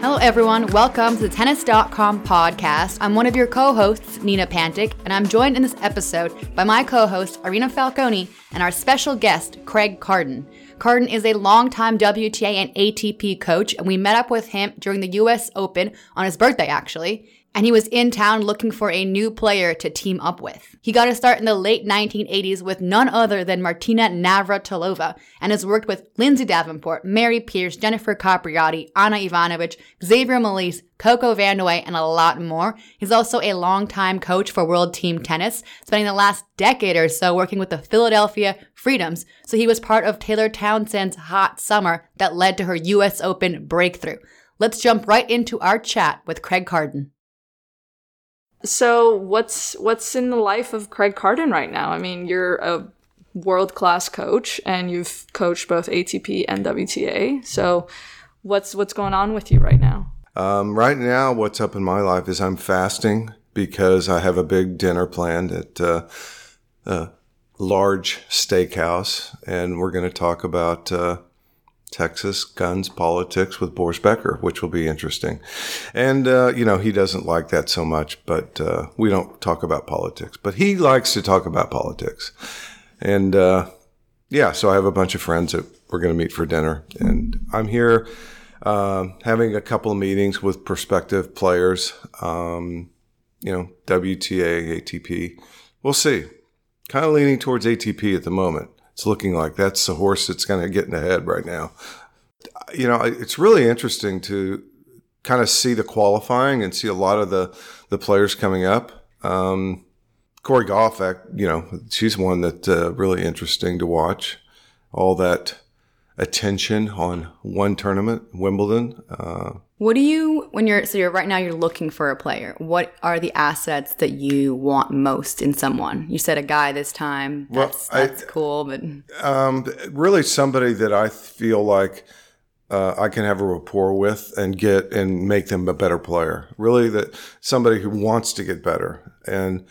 Hello, everyone. Welcome to the Tennis.com podcast. I'm one of your co hosts, Nina Pantic, and I'm joined in this episode by my co host, Irina Falconi, and our special guest, Craig Kardon. Kardon is a longtime WTA and ATP coach, and we met up with him during the US Open on his birthday, actually and he was in town looking for a new player to team up with. He got a start in the late 1980s with none other than Martina Navratilova and has worked with Lindsay Davenport, Mary Pierce, Jennifer Capriati, Ana Ivanovic, Xavier Malisse, Coco Vandeweghe, and a lot more. He's also a longtime coach for World Team Tennis, spending the last decade or so working with the Philadelphia Freedoms, so he was part of Taylor Townsend's hot summer that led to her US Open breakthrough. Let's jump right into our chat with Craig Kardon. So what's what's in the life of Craig Kardon right now? I mean, you're a world class coach and you've coached both ATP and WTA. So what's what's going on with you right now? Um, right now, what's up in my life is I'm fasting because I have a big dinner planned at uh, a large steakhouse, and we're going to talk about uh, Texas guns politics with Boris Becker, which will be interesting. And, uh, you know, he doesn't like that so much, but uh, we don't talk about politics. But he likes to talk about politics. And, uh, yeah, so I have a bunch of friends that we're going to meet for dinner. And I'm here um, having a couple of meetings with prospective players, um, you know, WTA, ATP. We'll see. Kind of leaning towards ATP at the moment it's looking like that's the horse that's going to get in the head right now. You know, it's really interesting to kind of see the qualifying and see a lot of the the players coming up. Um, Cori Gauff, you know, she's one that uh, really interesting to watch. All that attention on one tournament, Wimbledon. Uh, what do you when you're so you're right now you're looking for a player? What are the assets that you want most in someone? You said a guy this time. That's, well, that's cool, but um, really somebody that I feel like uh, I can have a rapport with and get and make them a better player. Really, that somebody who wants to get better and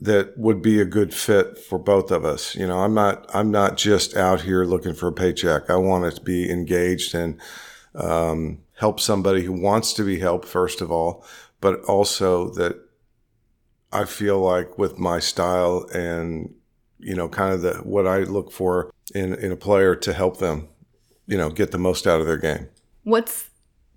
that would be a good fit for both of us. You know, I'm not I'm not just out here looking for a paycheck. I want to be engaged and um, help somebody who wants to be helped first of all, but also that I feel like with my style and you know kind of the what I look for in in a player to help them, you know, get the most out of their game. What's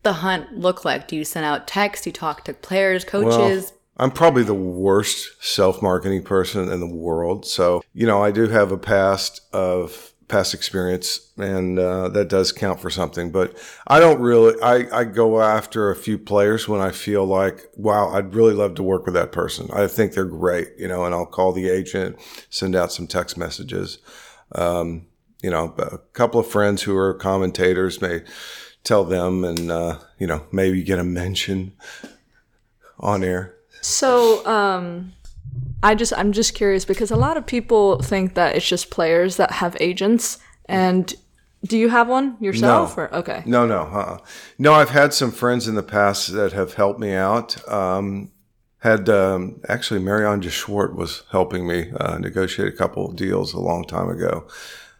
the hunt look like? Do you send out texts? Do you talk to players, coaches? Well, I'm probably the worst self marketing person in the world. So, you know, I do have a past of past experience and uh, that does count for something. But i don't really I, I go after a few players when i feel like wow i'd really love to work with that person. I think they're great you know and i'll call the agent send out some text messages. Um, you know a couple of friends who are commentators may tell them and uh, you know maybe get a mention on air. So, um, I just I'm just curious because a lot of people think that it's just players that have agents. And do you have one yourself? No. Or okay. No, no, uh-uh. no. I've had some friends in the past that have helped me out. Um, had um, actually Mariaan de Swardt was helping me uh, negotiate a couple of deals a long time ago.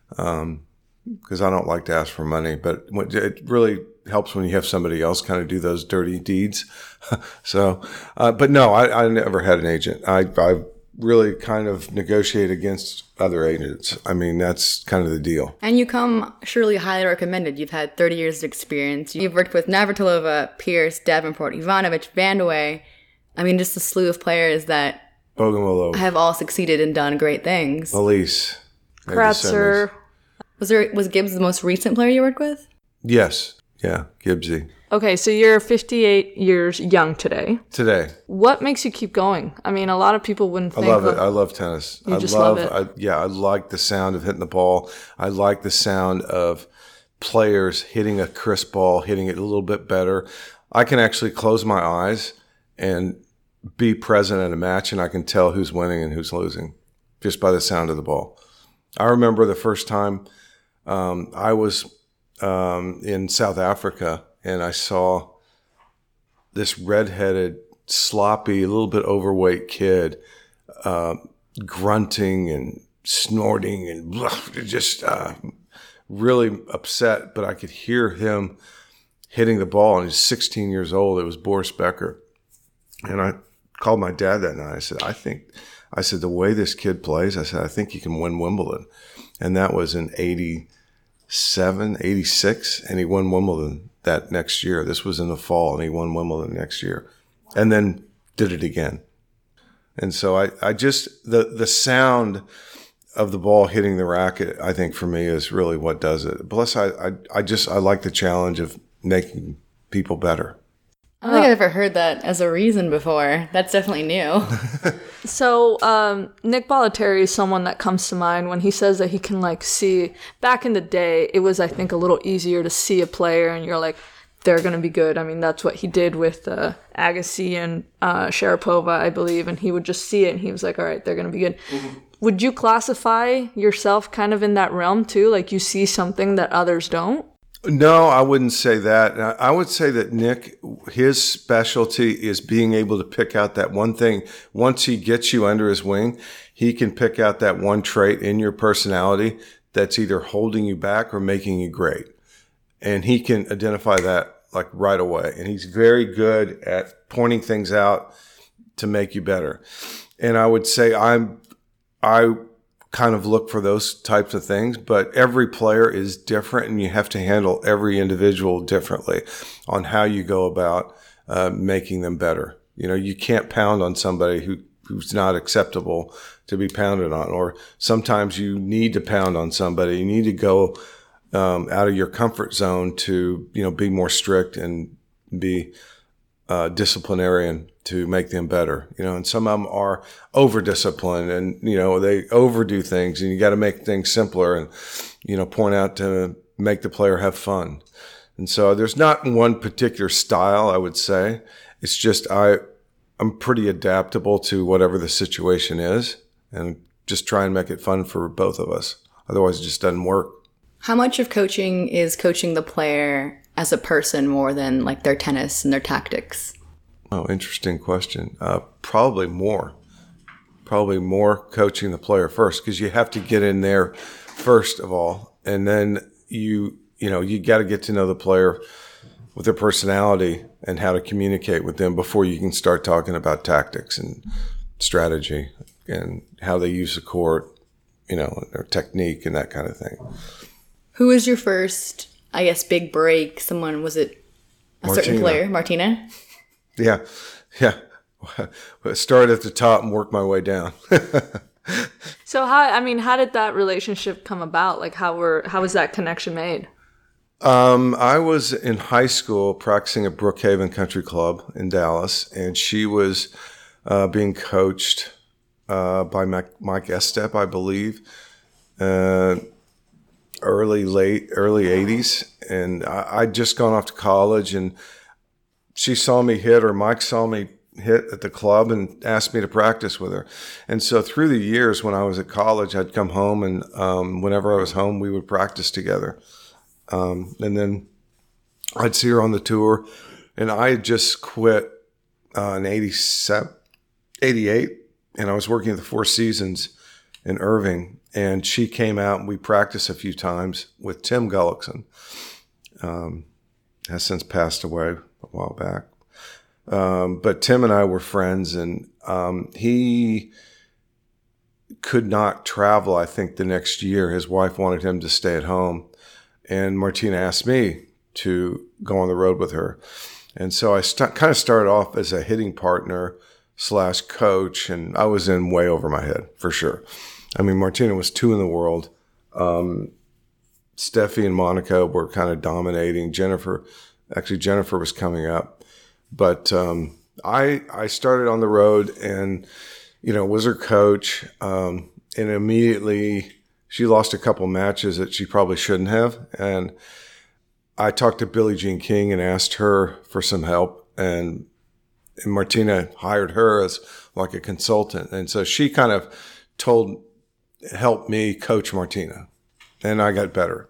because um, I don't like to ask for money, but it really helps when you have somebody else kind of do those dirty deeds. so, uh, but no, I, I, never had an agent. I, I really kind of negotiate against other agents. I mean, that's kind of the deal. And you come surely highly recommended. You've had 30 years of experience. You've worked with Navratilova, Pierce, Davenport, Ivanovic, Vandeweghe. I mean, just a slew of players that Bogomolov have all succeeded and done great things. Malisse. Kratzer. Was there was Gibbs the most recent player you worked with? Yes. Yeah, Gibbsy. Okay, so you're 58 years young today. Today, What makes you keep going? I mean, a lot of people wouldn't I think. I love it. I love tennis. I just love love, it. I, yeah, I like the sound of hitting the ball. I like the sound of players hitting a crisp ball, hitting it a little bit better. I can actually close my eyes and be present at a match, and I can tell who's winning and who's losing just by the sound of the ball. I remember the first time um, I was um, in South Africa and I saw this redheaded, sloppy, a little bit overweight kid uh, grunting and snorting and blah, just uh, really upset. But I could hear him hitting the ball, and he's 16 years old. It was Boris Becker, and I called my dad that night. I said, "I think," I said, "the way this kid plays, I said, I think he can win Wimbledon," and that was in '87, '86, and he won Wimbledon that next year. This was in the fall, and he won Wimbledon next year, and then did it again. And so I, I just the the sound of the ball hitting the racket, I think for me is really what does it. Plus, I I, I just I like the challenge of making people better. I don't think I've ever heard that as a reason before. That's definitely new. So, um, Nick Bollettieri is someone that comes to mind when he says that he can like see. Back in the day, it was I think a little easier to see a player, and you're like, they're gonna be good. I mean, that's what he did with uh, Agassi and uh, Sharapova, I believe, and he would just see it, and he was like, all right, they're gonna be good. Would you classify yourself kind of in that realm too? Like you see something that others don't? No, I wouldn't say that. I would say that Nick, his specialty is being able to pick out that one thing. Once he gets you under his wing, he can pick out that one trait in your personality that's either holding you back or making you great. And he can identify that like right away. And he's very good at pointing things out to make you better. And I would say I'm, I kind of look for those types of things, but every player is different and you have to handle every individual differently on how you go about uh, making them better. You know, you can't pound on somebody who, who's not acceptable to be pounded on, or sometimes you need to pound on somebody. You need to go um, out of your comfort zone to, you know, be more strict and be uh, disciplinarian to make them better. You know, and some of them are over disciplined and, you know, they overdo things and you got to make things simpler and, you know, point out to make the player have fun. And so there's not one particular style, I would say. It's just I, I'm pretty adaptable to whatever the situation is and just try and make it fun for both of us. Otherwise, it just doesn't work. How much of coaching is coaching the player as a person more than like their tennis and their tactics? Oh, interesting question. Uh, probably more. Probably more coaching the player first because you have to get in there first of all, and then you you know you got to get to know the player with their personality and how to communicate with them before you can start talking about tactics and strategy and how they use the court, you know, their technique and that kind of thing. Who was your first, I guess, big break? Someone was it a certain player, Martina? Yeah, yeah. Start at the top and work my way down. So how I mean, how did that relationship come about? Like how were how was that connection made? Um, I was in high school practicing at Brookhaven Country Club in Dallas, and she was uh, being coached uh, by Mike, Mike Estep, I believe, uh, early, late, early 80s. And I, I'd just gone off to college, and she saw me hit, or Mike saw me hit at the club and asked me to practice with her. And so through the years when I was at college, I'd come home, and um, whenever I was home, we would practice together and then I'd see her on the tour. And I had just quit uh, in 87, 88, and I was working at the Four Seasons in Irving. And she came out and we practiced a few times with Tim Gullikson. Um, has since passed away while back. Um, but Tim and I were friends, and um, he could not travel, I think, the next year. His wife wanted him to stay at home and Martina asked me to go on the road with her. And so I st- kind of started off as a hitting partner slash coach, and I was in way over my head for sure. I mean, Martina was two in the world. Um, Steffi and Monica were kind of dominating. Jennifer, actually, Jennifer was coming up, but um, I I started on the road and you know was her coach, um, and immediately she lost a couple matches that she probably shouldn't have, and I talked to Billie Jean King and asked her for some help, and, and Martina hired her as like a consultant, and so she kind of told helped me coach Martina, and I got better.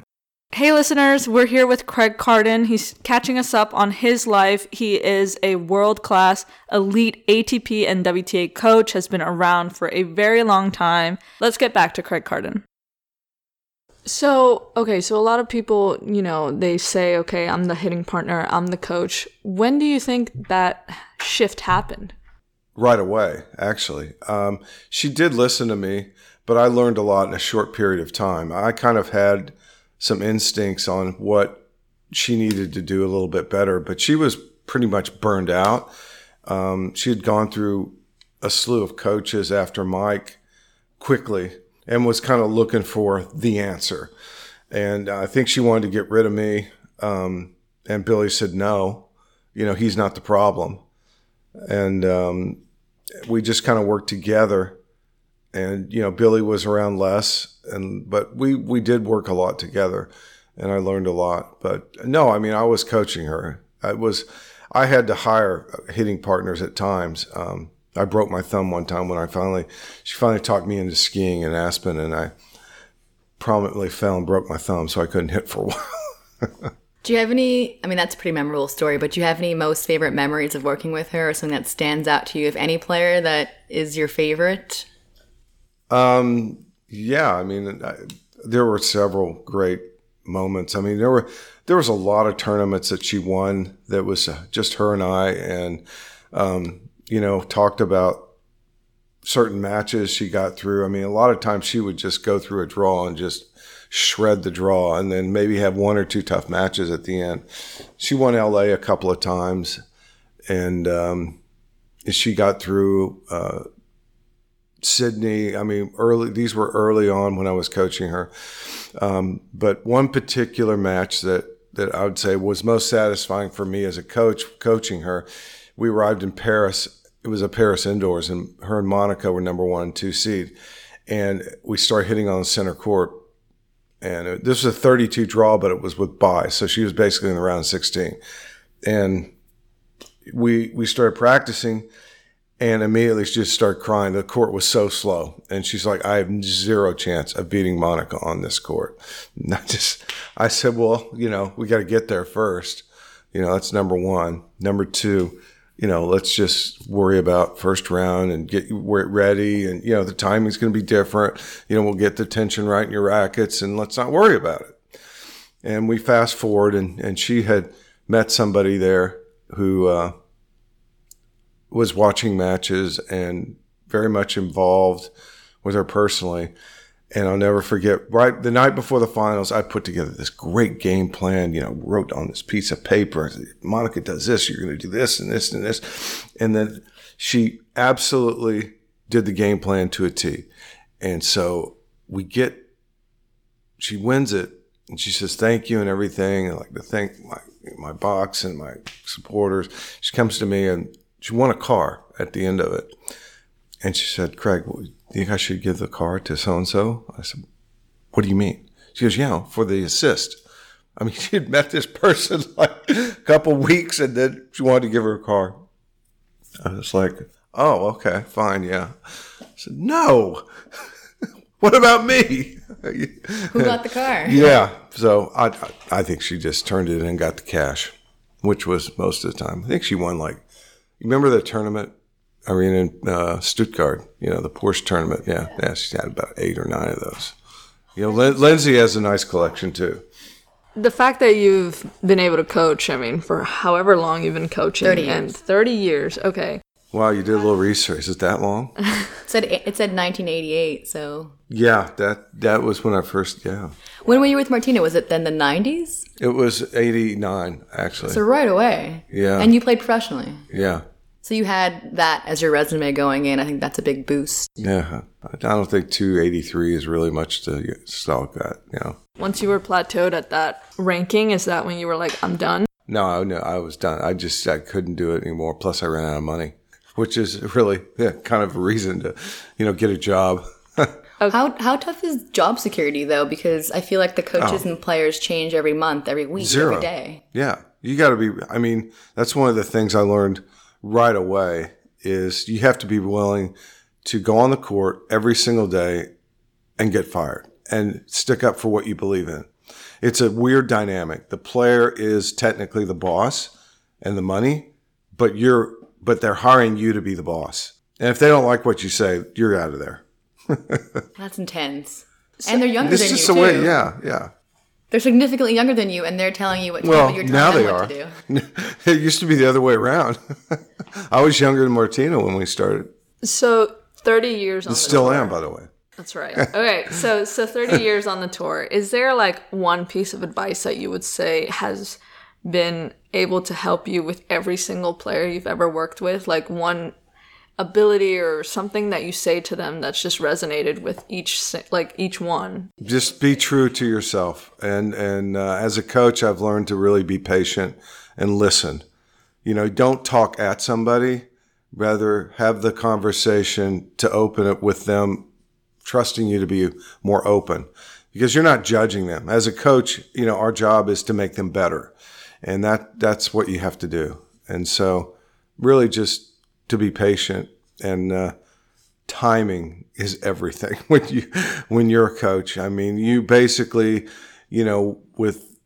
Hey, listeners, we're here with Craig Kardon. He's catching us up on his life. He is a world class, elite ATP and WTA coach, has been around for a very long time. Let's get back to Craig Kardon. So, okay, so a lot of people, you know, they say, okay, I'm the hitting partner, I'm the coach. When do you think that shift happened? Right away, actually. Um, she did listen to me, but I learned a lot in a short period of time. I kind of had some instincts on what she needed to do a little bit better, but she was pretty much burned out. Um, she had gone through a slew of coaches after Mike quickly and was kind of looking for the answer. And I think she wanted to get rid of me. Um, and Billie said, no, you know, he's not the problem. And um, we just kind of worked together and you know Billie was around less, and but we we did work a lot together, and I learned a lot. But no, I mean I was coaching her. I was I had to hire hitting partners at times. Um, I broke my thumb one time when I finally she finally talked me into skiing in Aspen, and I prominently fell and broke my thumb, so I couldn't hit for a while. Do you have any? I mean, that's a pretty memorable story, but do you have any most favorite memories of working with her or something that stands out to you? If any player that is your favorite? Um, yeah, I mean, I, there were several great moments. I mean, there were there was a lot of tournaments that she won that was just her and I, and um, you know, talked about certain matches she got through. I mean, a lot of times she would just go through a draw and just shred the draw, and then maybe have one or two tough matches at the end. She won LA a couple of times, and um, she got through. Uh, Sydney. I mean, early these were early on when I was coaching her. Um, but one particular match that that I would say was most satisfying for me as a coach coaching her. We arrived in Paris. It was a Paris indoors, and her and Monica were number one and two seed. And we started hitting on the center court. And this was a 32 draw, but it was with bye. So she was basically in the round 16. And we we started practicing and immediately she just started crying. The court was so slow, and she's like, "I have zero chance of beating Monica on this court." And I just, I said, "Well, you know, we got to get there first. You know, that's number one. Number two, you know, let's just worry about first round and get ready. And you know, the timing's going to be different. You know, we'll get the tension right in your rackets, and let's not worry about it." And we fast forward, and and she had met somebody there who. Uh, was watching matches and very much involved with her personally. And I'll never forget, right the night before the finals, I put together this great game plan, you know, wrote on this piece of paper, Monica does this, you're going to do this and this and this. And then she absolutely did the game plan to a T. And so we get, she wins it and she says, thank you and everything. And like to thank my, my box and my supporters. She comes to me and she won a car at the end of it. And she said, Craig, do you think I should give the car to so and so? I said, What do you mean? She goes, Yeah, for the assist. I mean, she had met this person like a couple weeks and then she wanted to give her a car. I was like, Oh, okay, fine, yeah. I said, No. what about me? Who got the car? yeah. So I, I think she just turned it in and got the cash, which was most of the time. I think she won like remember the tournament arena in uh, Stuttgart? You know, the Porsche tournament. Yeah, yeah, she's had about eight or nine of those. You know, Lindsay has a nice collection too. the fact that you've been able to coach, I mean, for however long you've been coaching, 30 and 30 years, okay. Wow, you did a little research. Is it that long? It said it said 1988. So yeah, that that was when I first. Yeah, when were you with Martina? Was it then the 90s? it was '89 actually. So right away. Yeah. And you played professionally. yeah, So you had that as your resume going in. I think that's a big boost. yeah. I don't think 283 is really much to stalk that. You know. Once you were plateaued at that ranking, is that when you were like, I'm done? No, no, I was done. I just I couldn't do it anymore. Plus, I ran out of money, which is really yeah, kind of a reason to, you know, get a job. How how tough is job security though? Because I feel like the coaches oh. and players change every month, every week, Oh. Zero. every day. Yeah, you got to be. I mean, that's one of the things I learned right away is you have to be willing to go on the court every single day and get fired and stick up for what you believe in. It's a weird dynamic. The player is technically the boss and the money, but you're but they're hiring you to be the boss. And if they don't like what you say, you're out of there. That's intense. and they're younger It's than just you the too. way. Yeah, yeah. They're significantly younger than you, and they're telling you what to do. Well, but You're telling now they are. it used to be the other way around. I was younger than Martina when we started. So 30 years on the Still tour. am, by the way. That's right. Okay, so so 30 years on the tour. Is there like one piece of advice that you would say has been able to help you with every single player you've ever worked with? Like one ability or something that you say to them that's just resonated with each like each one. Just be true to yourself. And and uh, as a coach, I've learned to really be patient and listen. You know, don't talk at somebody. Rather, have the conversation to open it with them, trusting you to be more open, because you're not judging them. As a coach, you know, our job is to make them better, and that that's what you have to do. And so, really, just to be patient and. Uh, timing is everything when you when you're a coach. I mean, you basically, you know, with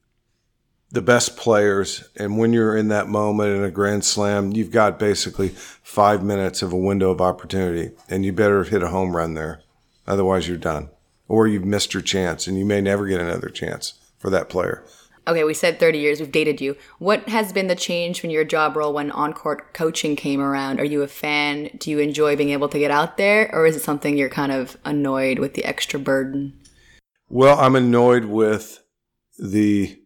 the best players and when you're in that moment in a grand slam, you've got basically 5 minutes of a window of opportunity and you better hit a home run there. Otherwise, you're done. Or you've missed your chance and you may never get another chance for that player. Okay, we said 30 years. We've dated you. What has been the change from your job role when on-court coaching came around? Are you a fan? Do you enjoy being able to get out there, or is it something you're kind of annoyed with the extra burden? Well, I'm annoyed with the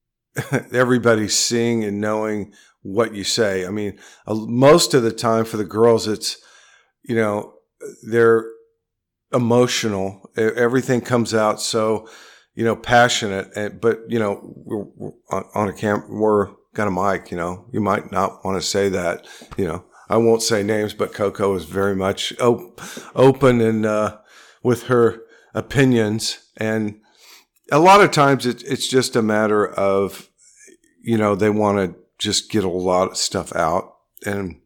everybody seeing and knowing what you say. I mean, most of the time for the girls, it's you know they're emotional. Everything comes out so you know passionate, and, but you know we're, we're on, a camp, we're got a mic. You know, you might not want to say that. You know, I won't say names, but Coco is very much op- open and uh, with her opinions and a lot of times it, it's just a matter of you know they want to just get a lot of stuff out and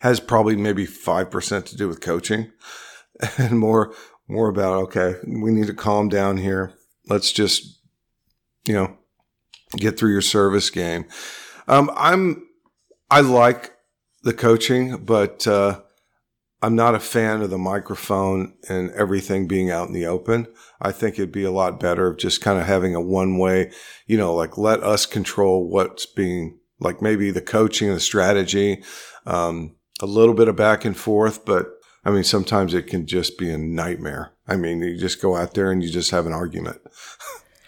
has probably maybe 5% to do with coaching and more more about okay we need to calm down here let's just you know get through your service game um, i'm i like the coaching but uh, I'm not a fan of the microphone and everything being out in the open. I think it'd be a lot better of just kind of having a one way, you know, like let us control what's being like maybe the coaching and the strategy, um, a little bit of back and forth, but I mean, sometimes it can just be a nightmare. I mean, you just go out there and you just have an argument.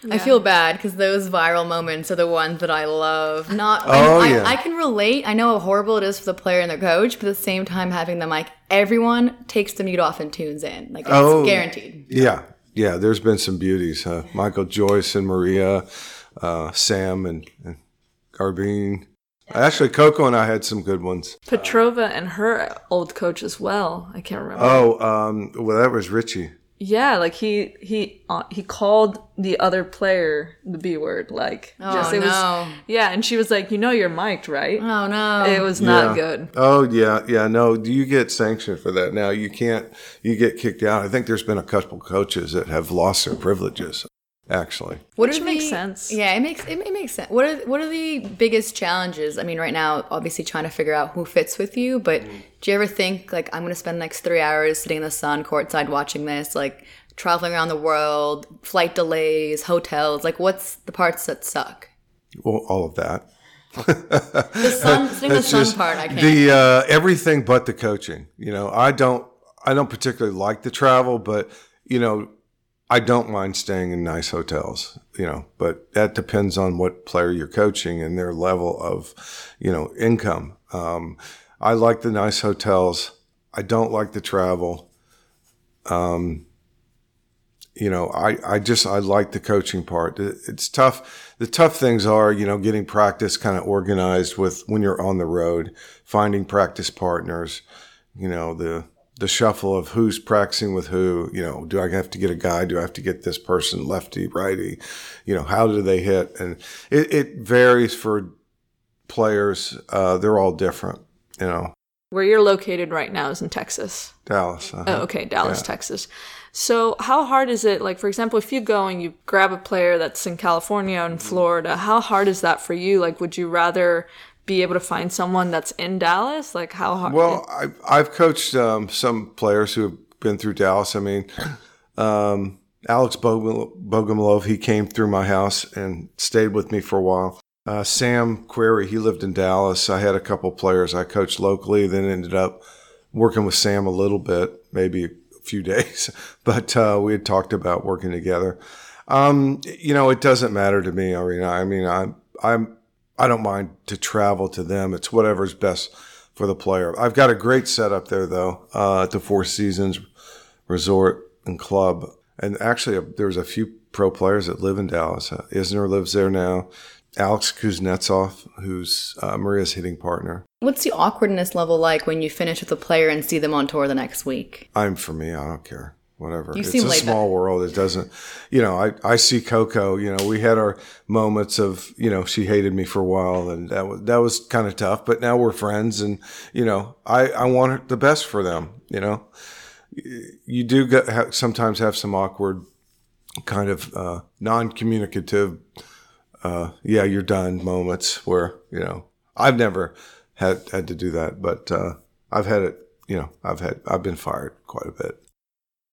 I feel bad because those viral moments are the ones that I love. Not, Oh, I, yeah. I, I can relate. I know how horrible it is for the player and the coach, but at the same time, having the mic, everyone takes the mute off and tunes in. Like it's Oh. guaranteed. Yeah. Yeah. There's been some beauties. Uh, Michael Joyce and Maria, uh, Sam and, and Garbine. Actually, Coco and I had some good ones. Petrova and her old coach as well. I can't remember. Oh, um, well, that was Richie. Yeah, like he he uh, he called the other player the B word. Like Oh, it no. was yeah, and she was like, "You know, you're mic'd, right?" Oh, no. It was not Yeah. good. Oh, yeah, yeah. No, do you get sanctioned for that now. You can't. You get kicked out. I think there's been a couple coaches that have lost their privileges. Actually, What Which are makes the- sense. Yeah, it makes it, it makes sense. What are what are the biggest challenges? I mean, right now, obviously trying to figure out who fits with you. But do you ever think like I'm going to spend the next three hours sitting in the sun, courtside, watching this? Like traveling around the world, flight delays, hotels? Like, what's the parts that suck? Well, all of that. The sun, sitting the It's sun part, I can't. The uh, everything but the coaching. You know, I don't. I don't particularly like the travel, but you know, I don't mind staying in nice hotels. You know, but that depends on what player you're coaching and their level of, you know, income. Um, I like the nice hotels. I don't like the travel. Um, you know, I, I just I like the coaching part. It- It's tough. The tough things are, you know, getting practice kind of organized with when you're on the road, finding practice partners, you know, the the shuffle of who's practicing with who, you know, do I have to get a guy? Do I have to get this person lefty, righty? You know, how do they hit? And it, it varies for players. Uh, they're all different, you know. Where you're located right now is in Texas. Dallas. uh-huh. Oh, okay, Dallas, Yeah. Texas. So, how hard is it? Like, for example, if you go and you grab a player that's in California and Florida, how hard is that for you? Like, would you rather be able to find someone that's in Dallas? Like, how hard? Well, I, I've coached um, some players who have been through Dallas. I mean, um, Alex Bogom- Bogomolov, he came through my house and stayed with me for a while. Uh, Sam Querrey, he lived in Dallas. I had a couple players I coached locally, then ended up working with Sam a little bit, maybe a few days, but uh, we had talked about working together. Um, you know, it doesn't matter to me, Irina. I mean, I'm, I'm, I don't mind to travel to them. It's whatever's best for the player. I've got a great setup there, though, uh, at the Four Seasons Resort and Club. And actually, uh, there's a few pro players that live in Dallas. Uh, Isner lives there now. Alex Kuznetsov, who's uh, Maria's hitting partner. What's the awkwardness level like when you finish with a player and see them on tour the next week? I'm for me. I don't care. Whatever. You it's a small world. It doesn't, you know, I, I see Coco, you know, we had our moments of, you know, she hated me for a while and that was, that was kind of tough, but now we're friends and, you know, I, I want the best for them, you know, you do get, sometimes have some awkward kind of, uh, non-communicative, uh, yeah, you're done moments where, you know, I've never had, had to do that, but, uh, I've had it, you know, I've had, I've been fired quite a bit.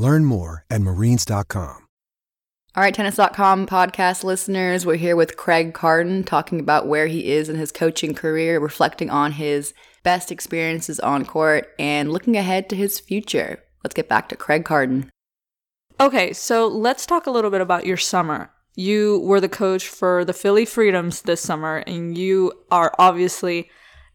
Learn more at marines.com. All right, tennis.com podcast listeners, we're here with Craig Kardon talking about where he is in his coaching career, reflecting on his best experiences on court, and looking ahead to his future. Let's get back to Craig Kardon. Okay, so let's talk a little bit about your summer. You were the coach for the Philly Freedoms this summer, and you are obviously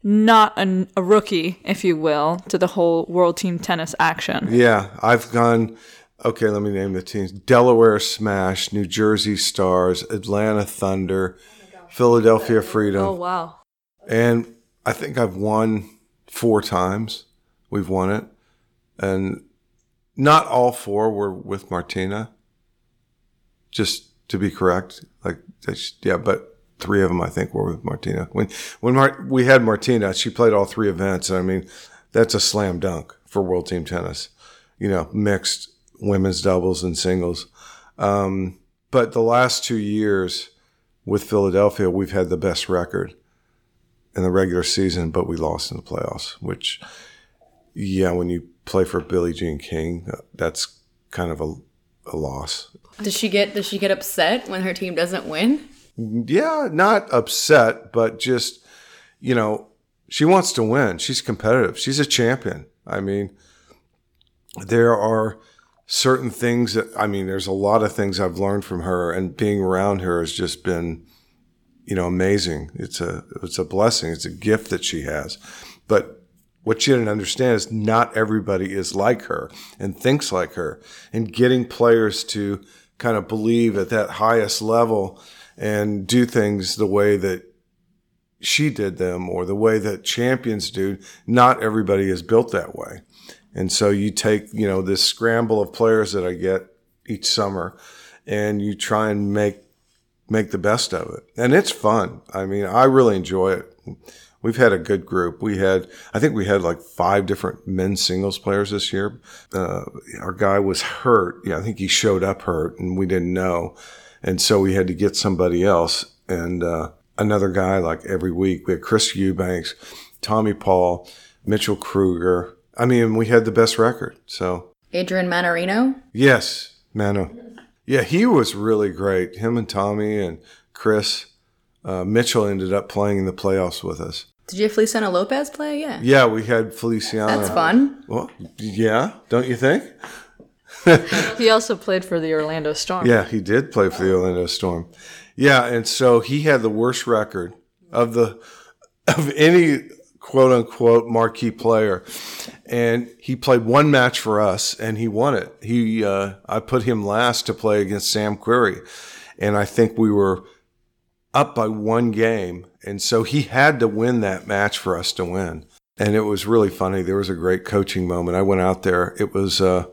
not an, a rookie, if you will, to the whole World Team Tennis action. Yeah, I've gone. Okay, let me name the teams: Delaware Smash, New Jersey Stars, Atlanta Thunder, Philadelphia Freedom, Oh, wow. and I think I've won four times. We've won it, and not all four were with Martina. Just to be correct, like yeah, but three of them I think were with Martina. When when Mar- we had Martina, she played all three events. I mean, that's a slam dunk for World Team Tennis. You know, mixed women's doubles and singles. Um, but the last two years with Philadelphia, we've had the best record in the regular season, but we lost in the playoffs. Which, yeah, when you play for Billie Jean King, that's kind of a, a loss. Does she get does she get upset when her team doesn't win? Yeah, not upset, but just, you know, she wants to win. She's competitive. She's a champion. I mean, there are certain things that, I mean, there's a lot of things I've learned from her, and being around her has just been, you know, amazing. It's a, it's a blessing. It's a gift that she has. But what she didn't understand is not everybody is like her and thinks like her. And getting players to kind of believe at that highest level and do things the way that she did them or the way that champions do, not everybody is built that way. And so you take, you know, this scramble of players that I get each summer and you try and make make the best of it. And it's fun. I mean, I really enjoy it. We've had a good group. We had, I think we had like five different men's singles players this year. Uh, our guy was hurt. Yeah, I think he showed up hurt and we didn't know. And so we had to get somebody else. And, uh, another guy like every week. We had Chris Eubanks, Tommy Paul, Mitchell Krueger. I mean, we had the best record. So Adrian Mannarino. yes, Mano. Yeah, he was really great. Him and Tommy and Chris. Uh, Mitchell ended up playing in the playoffs with us. Did you have Feliciano Lopez play? Yeah. Yeah, we had Feliciano. That's fun. Well, yeah, don't you think? He also played for the Orlando Storm. Yeah, he did play for the Orlando Storm. Yeah, and so he had the worst record of the of any quote unquote marquee player, and he played one match for us and he won it. He uh, I put him last to play against Sam Querrey, and I think we were up by one game, and so he had to win that match for us to win. And it was really funny. There was a great coaching moment. I went out there. It was uh,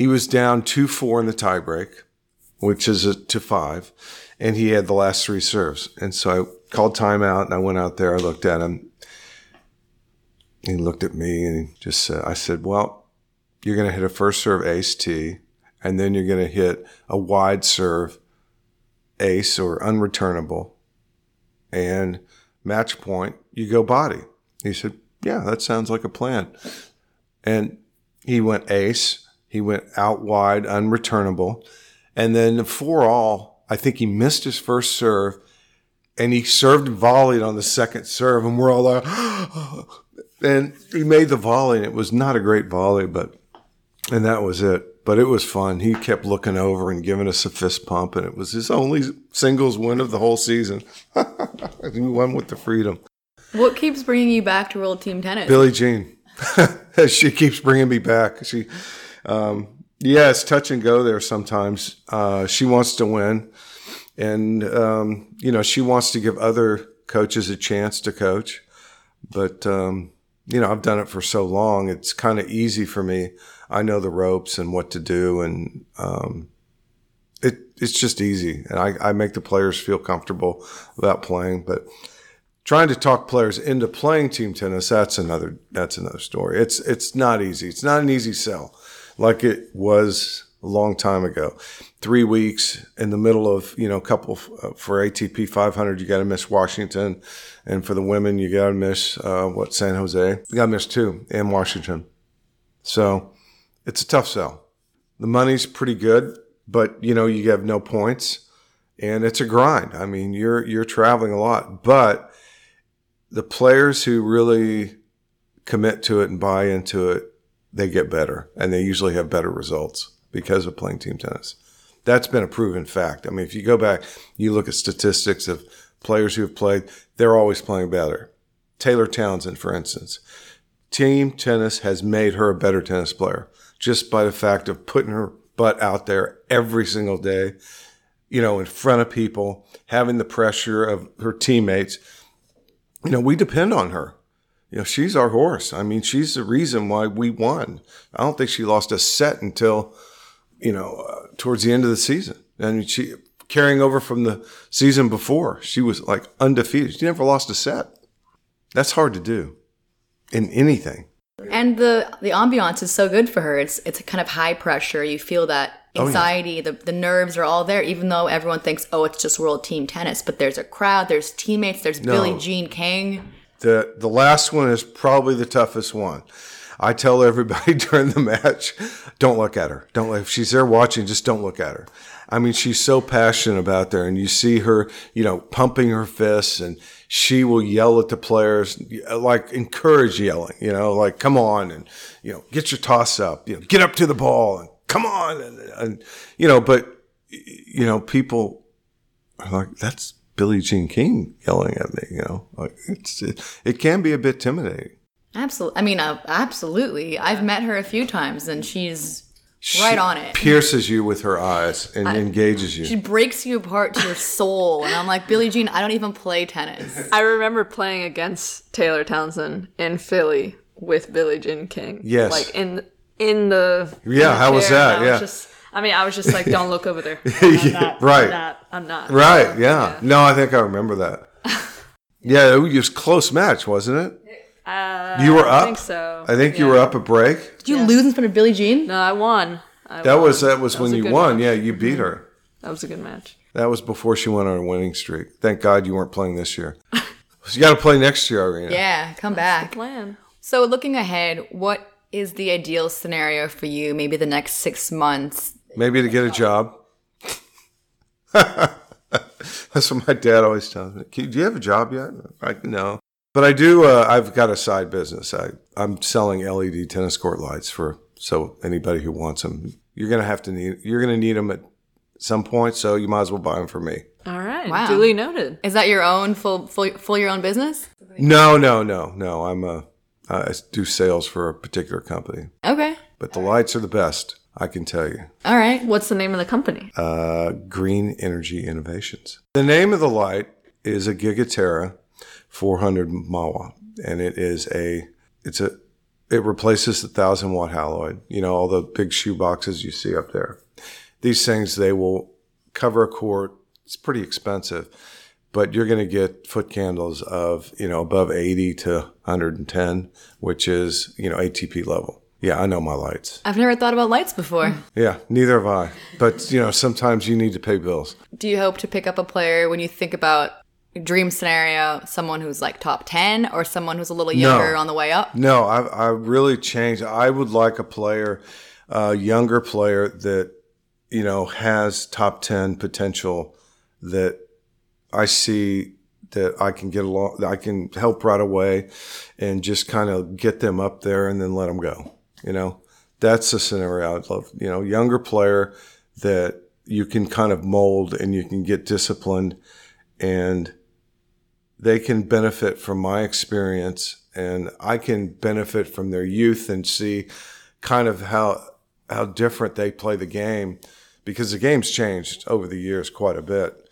he was down two four in the tiebreak, which is a, to five, and he had the last three serves. And so I called timeout, and I went out there. I looked at him. He looked at me, and he just said, "I said, well, you're going to hit a first serve ace T, and then you're going to hit a wide serve ace or unreturnable, and match point, you go body." He said, "Yeah, that sounds like a plan." And he went ace. He went out wide, unreturnable. And then for all, I think he missed his first serve and he served and volleyed on the second serve. And we're all like, and he made the volley and it was not a great volley, but, and that was it. But it was fun. He kept looking over and giving us a fist pump and it was his only singles win of the whole season. he won with the freedom. What keeps bringing you back to World Team Tennis? Billie Jean. she keeps bringing me back. She, um, yeah, it's touch and go there sometimes. Uh, she wants to win, and um, you know she wants to give other coaches a chance to coach. But um, you know, I've done it for so long; it's kind of easy for me. I know the ropes and what to do, and um, it it's just easy. And I, I make the players feel comfortable about playing, but trying to talk players into playing team tennis that's another that's another story it's it's not easy it's not an easy sell like it was a long time ago. Three weeks in the middle of you know a couple uh, for atp 500 you got to miss washington. And for the women you got to miss uh, what san jose? You got to miss two and washington. So it's a tough sell. The money's pretty good but you know you have no points. And it's a grind. I mean you're you're traveling a lot but the players who really commit to it and buy into it, they get better and they usually have better results because of playing team tennis. That's been a proven fact. I mean, if you go back, you look at statistics of players who have played, they're always playing better. Taylor Townsend, for instance, team tennis has made her a better tennis player just by the fact of putting her butt out there every single day, you know, in front of people, having the pressure of her teammates you know, we depend on her. You know, she's our horse. I mean, she's the reason why we won. I don't think she lost a set until, you know, uh, towards the end of the season. And she carrying over from the season before, she was like undefeated. She never lost a set. That's hard to do in anything. And the the ambiance is so good for her. It's it's a kind of high pressure. You feel that Oh, anxiety, the the nerves are all there, even though everyone thinks, oh, it's just world team tennis. But there's a crowd, there's teammates, there's Billie Jean King. The the last one is probably the toughest one. I tell everybody during the match, don't look at her. Don't look. if she's there watching, just don't look at her. I mean, she's so passionate about there, and you see her, you know, pumping her fists, and she will yell at the players, like encourage yelling, you know, like come on, and you know, get your toss up, you know, get up to the ball, and come on, and, and you know, but you know, people are like, that's Billie Jean King yelling at me, you know, like it's it, it can be a bit intimidating. Absolutely. I mean, uh, absolutely. I've met her a few times, and she's right She on it. Pierces you with her eyes and engages you. She breaks you apart to your soul, and I'm like, Billie Jean, I don't even play tennis. I remember playing against Taylor Townsend in Philly with Billie Jean King. Yes. Like in in the Yeah, in the how was that? I Yeah. was just I mean, I was just like, don't look over there. I'm not, right. I'm not. I'm not. Right. Yeah. No, I think I remember that. yeah, it was a close match, wasn't it? Uh, You were up. I up. think so. I think you were up a break. Did you lose in front of Billie Jean? No, I won. I That won. was that was when a you won. match. Yeah, you beat her. That was a good match. That was before she went on a winning streak. Thank God you weren't playing this year. So you got to play next year, Irina. Yeah, come back. Plan. So, looking ahead, what is the ideal scenario for you? Maybe the next six months. Maybe to get a job. That's what my dad always tells me. Do you have a job yet? I no, but I do. Uh, I've got a side business. I I'm selling LED tennis court lights for so anybody who wants them. You're gonna have to need. You're gonna need them at some point, so you might as well buy them for me. All right. Wow. Duly noted. Is that your own full, full, full your own business? No, no, no, no. I'm a. I do sales for a particular company, Okay. but the lights are the best. I can tell you. All right. What's the name of the company? uh, Green Energy Innovations. The name of the light is a Gigaterra 400 Mawa, and it is a it's a it replaces the thousand watt halide. You know all the big shoe boxes you see up there. These things they will cover a court. It's pretty expensive, but you're going to get foot candles of you know above 80 to 110, which is you know ATP level. Yeah, I know my lights. I've never thought about lights before. Yeah, neither have I. But you know, sometimes you need to pay bills. Do you hope to pick up a player when you think about dream scenario, someone who's like top 10 or someone who's a little younger on the way up? No, I, I really changed. I would like a player, a younger player that you know has top ten potential. That I see that I can get along. I can help right away, and just kind of get them up there and then let them go. You know, that's the scenario I'd love. You know, younger player that you can kind of mold and you can get disciplined and they can benefit from my experience and I can benefit from their youth and see kind of how how different they play the game because the game's changed over the years quite a bit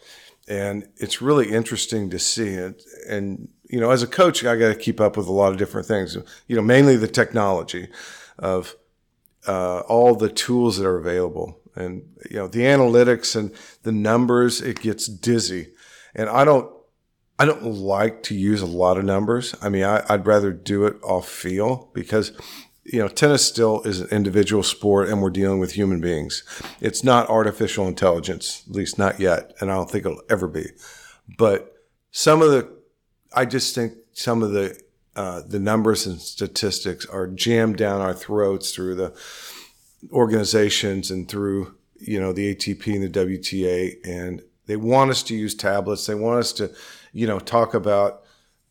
and it's really interesting to see it and you know as a coach I got to keep up with a lot of different things you know mainly the technology of uh, all the tools that are available and you know the analytics and the numbers it gets dizzy and I don't I don't like to use a lot of numbers. I mean, I, I'd rather do it off feel because, you know, tennis still is an individual sport and we're dealing with human beings. It's not artificial intelligence, at least not yet. And I don't think it'll ever be. But some of the, I just think some of the, uh, the numbers and statistics are jammed down our throats through the organizations and through, you know, the ATP and the WTA. And they want us to use tablets. They want us to, you know, talk about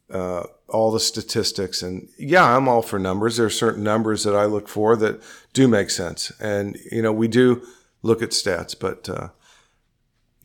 uh, all the statistics. And yeah, I'm all for numbers. There are certain numbers that I look for that do make sense. And, you know, we do look at stats, but, uh,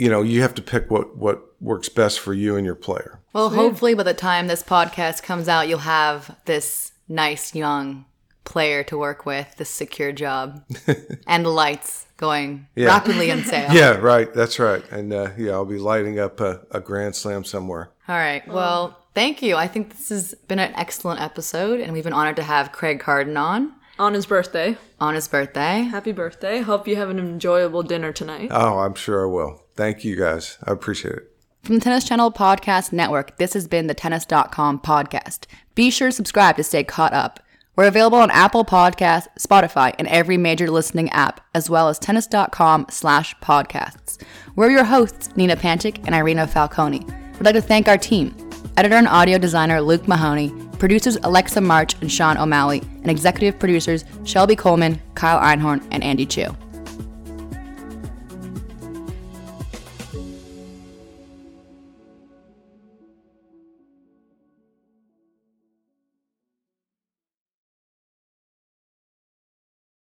you know, you have to pick what, what works best for you and your player. Well, hopefully by the time this podcast comes out, you'll have this nice young player to work with, this secure job, and the lights going rapidly on sale. Yeah, right. That's right. And uh, yeah, I'll be lighting up a, a grand slam somewhere. All right. Well, thank you. I think this has been an excellent episode, and we've been honored to have Craig Kardon on On his birthday. on his birthday. Happy birthday. Hope you have an enjoyable dinner tonight. Oh, I'm sure I will. Thank you guys. I appreciate it. From the Tennis Channel Podcast Network, this has been the Tennis.com podcast. Be sure to subscribe to stay caught up. We're available on Apple Podcasts, Spotify, and every major listening app, as well as tennis.com slash podcasts. We're your hosts, Nina Pantic and Irina Falcone. We'd like to thank our team, editor and audio designer Luke Mahoney, producers Alexa March and Sean O'Malley, and executive producers Shelby Coleman, Kyle Einhorn, and Andy Chu.